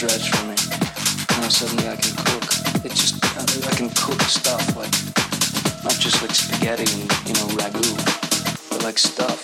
Stretch for me. Now suddenly I can cook. It just I can cook stuff like not just like spaghetti and you know ragu, but like stuff.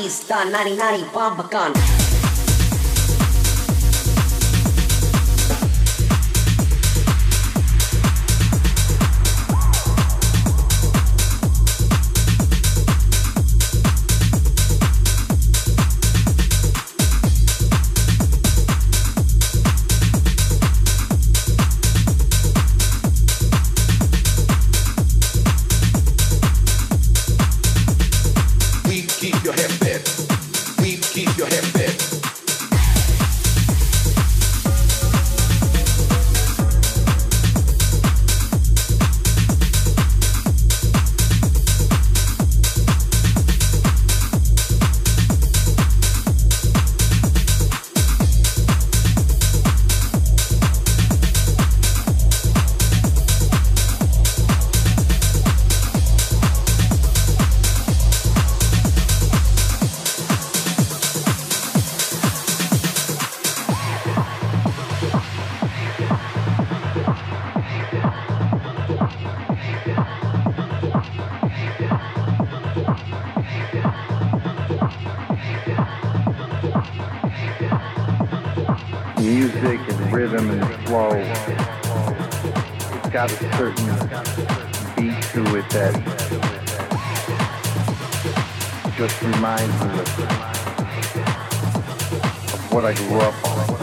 90s, the 99 90 bomb gun. music and rhythm and flow. It's got a certain beat to it that just reminds me of what I grew up on.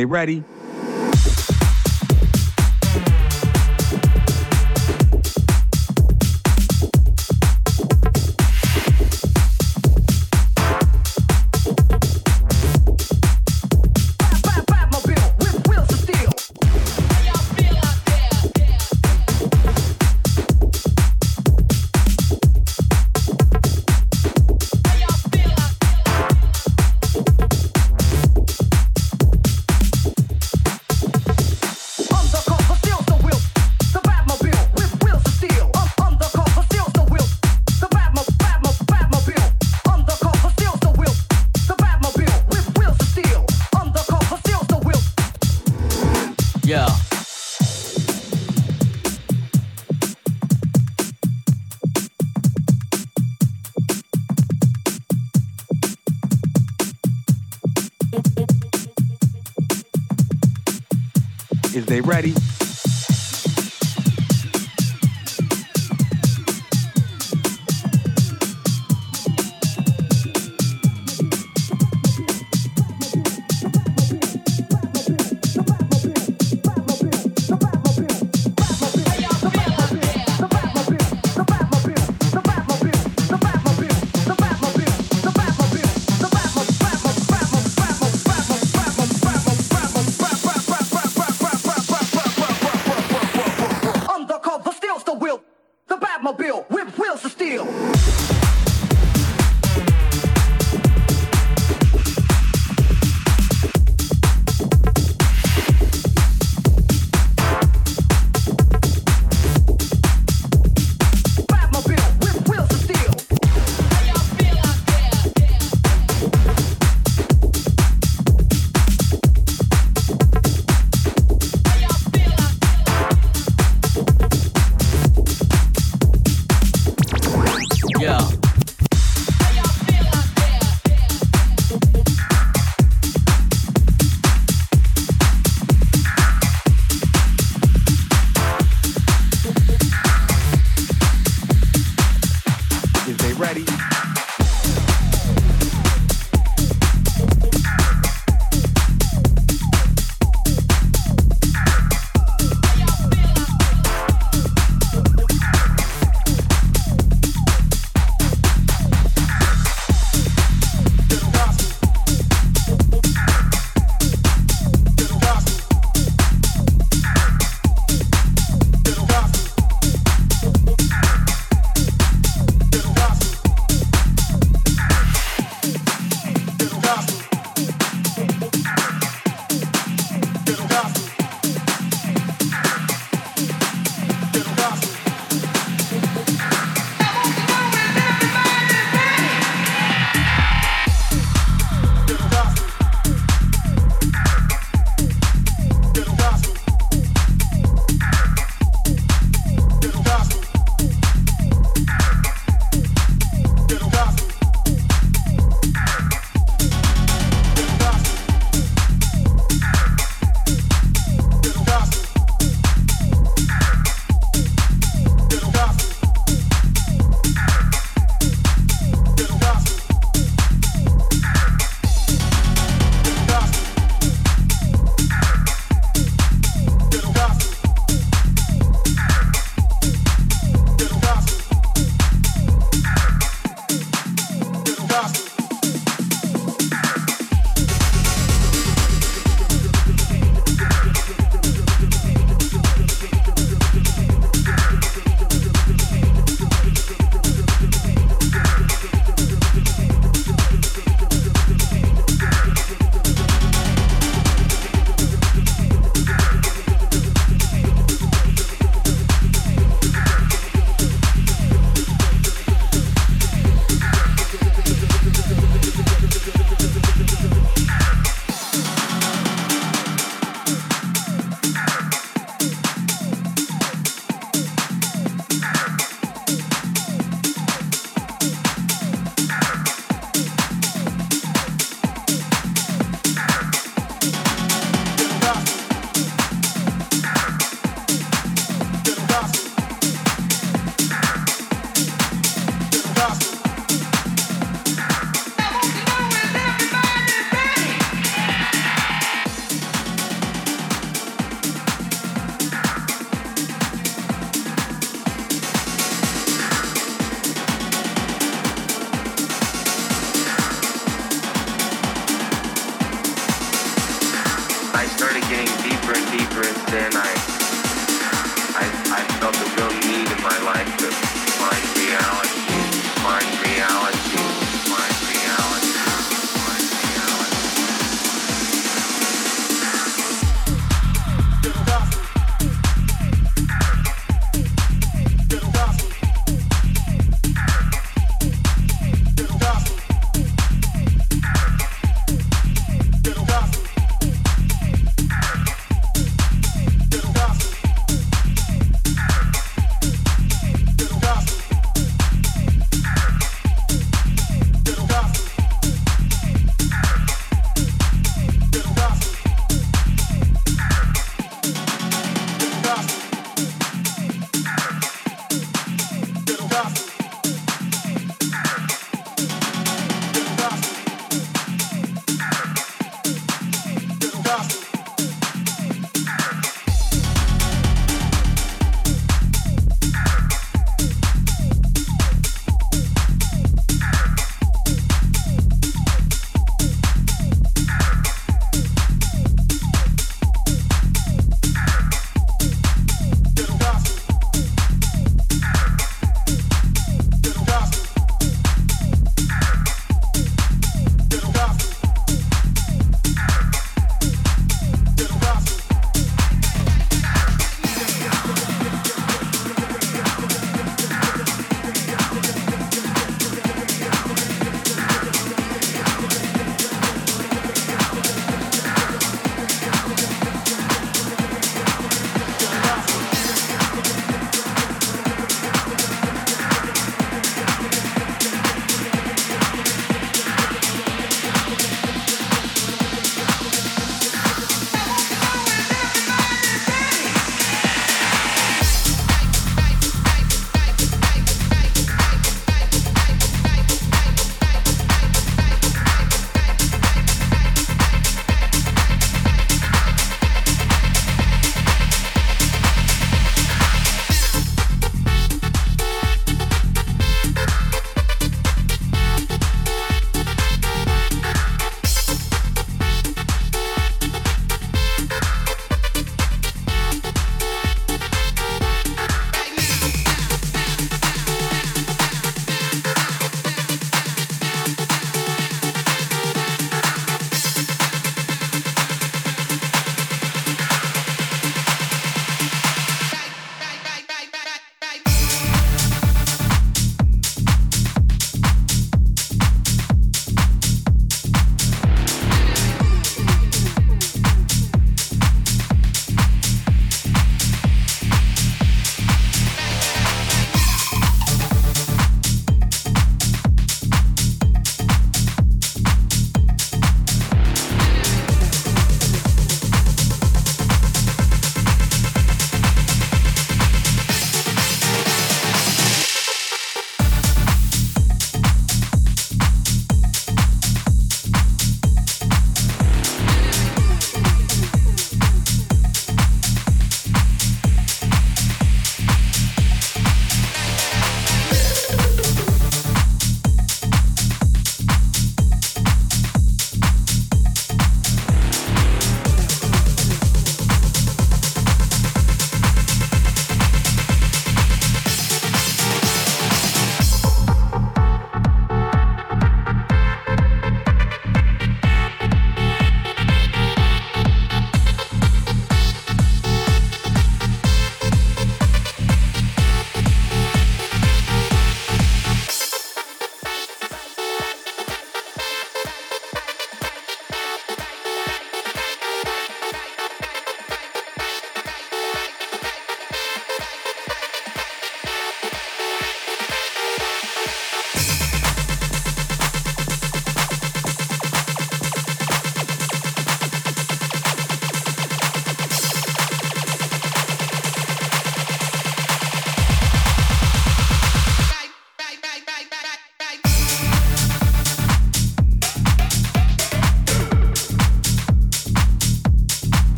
They ready? ready.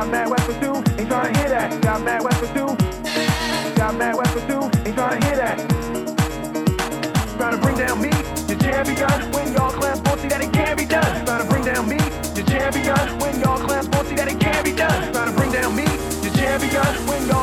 Got mad West for two, ain't trying hear that. Got mad West for two. Got mad West for two, ain't trying hear that. Trying bring down me, your champion. When y'all clap, won't see that it can't be done. Trying to bring down me, your champion. When y'all clap, won't that it can't be done. Trying bring down me, your champion. When y'all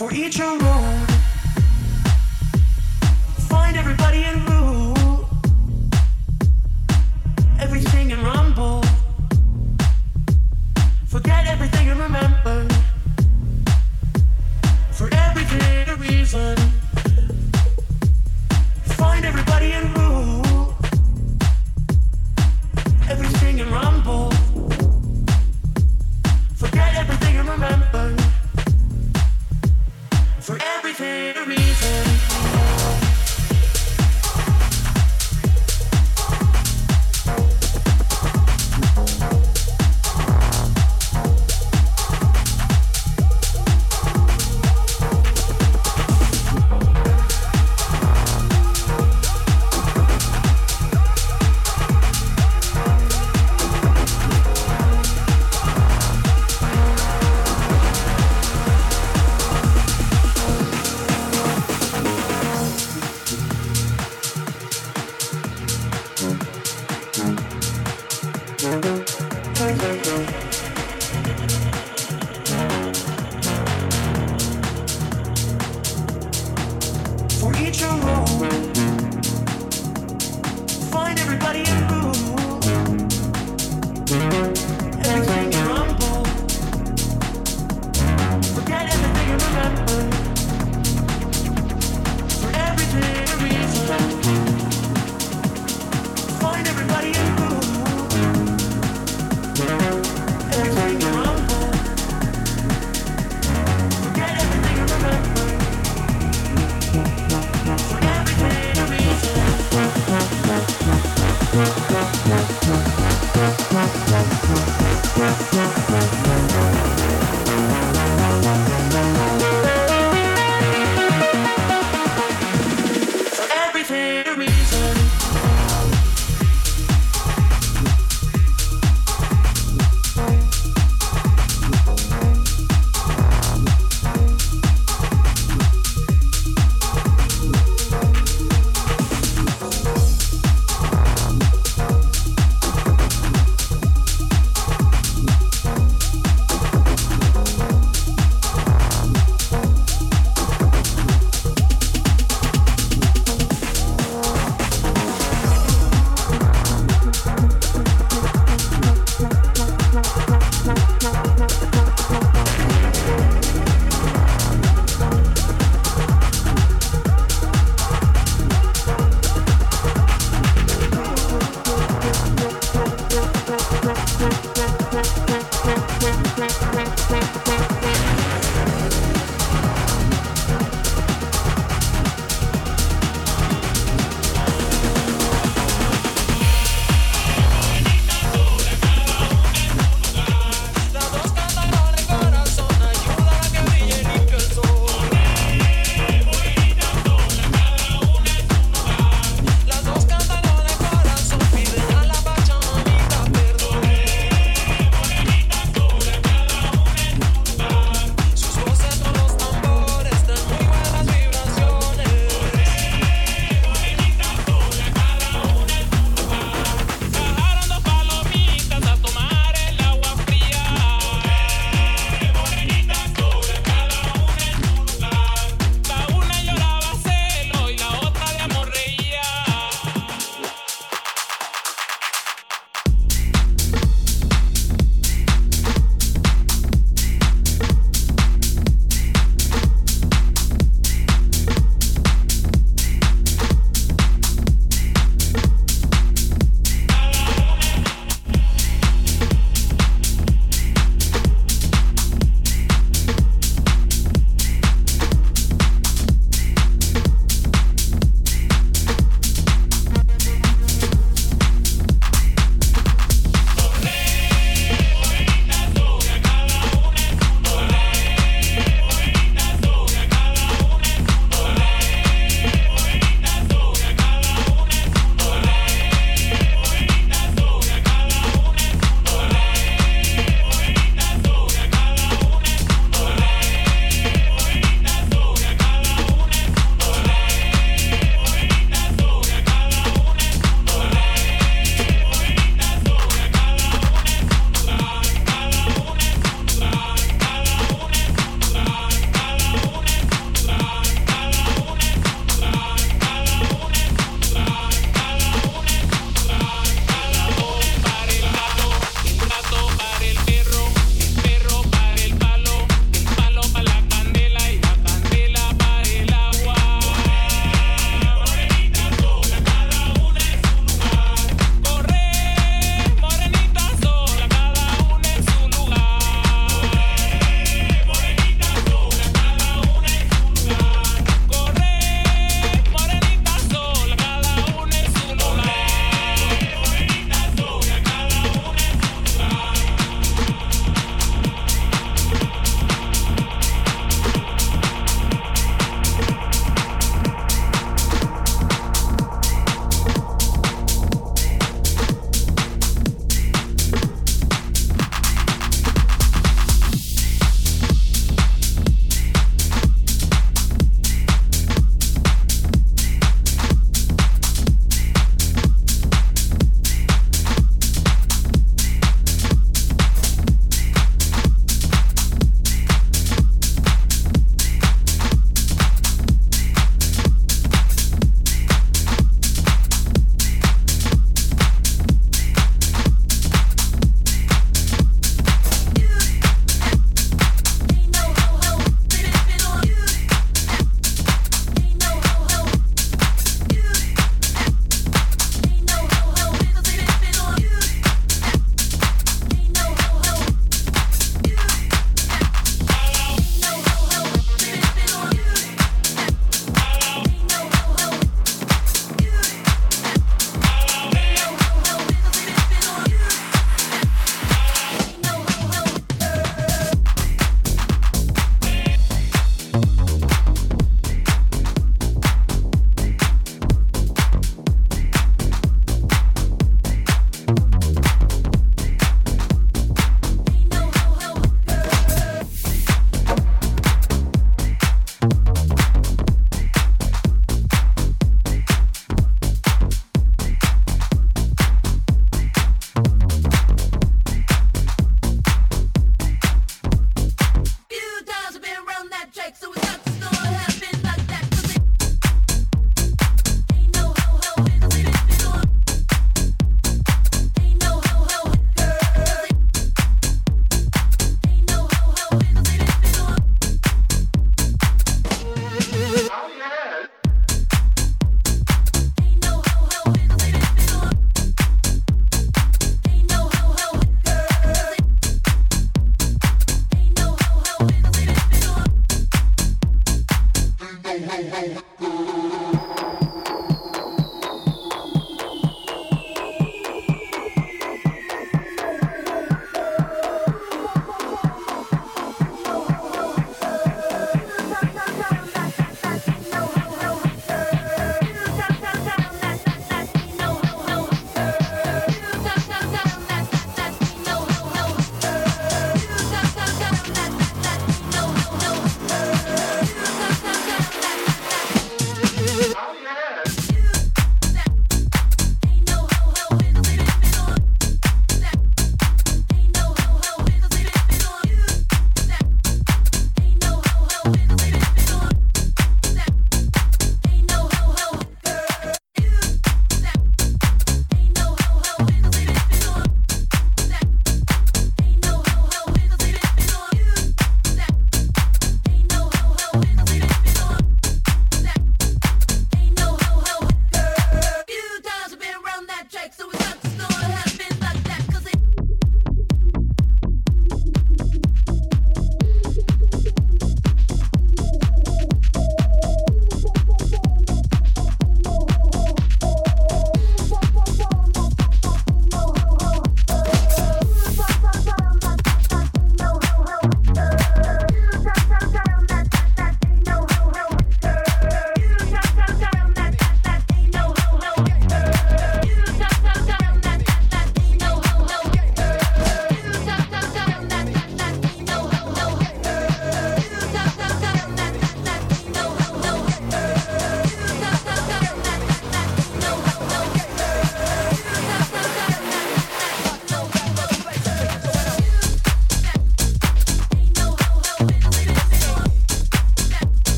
Thank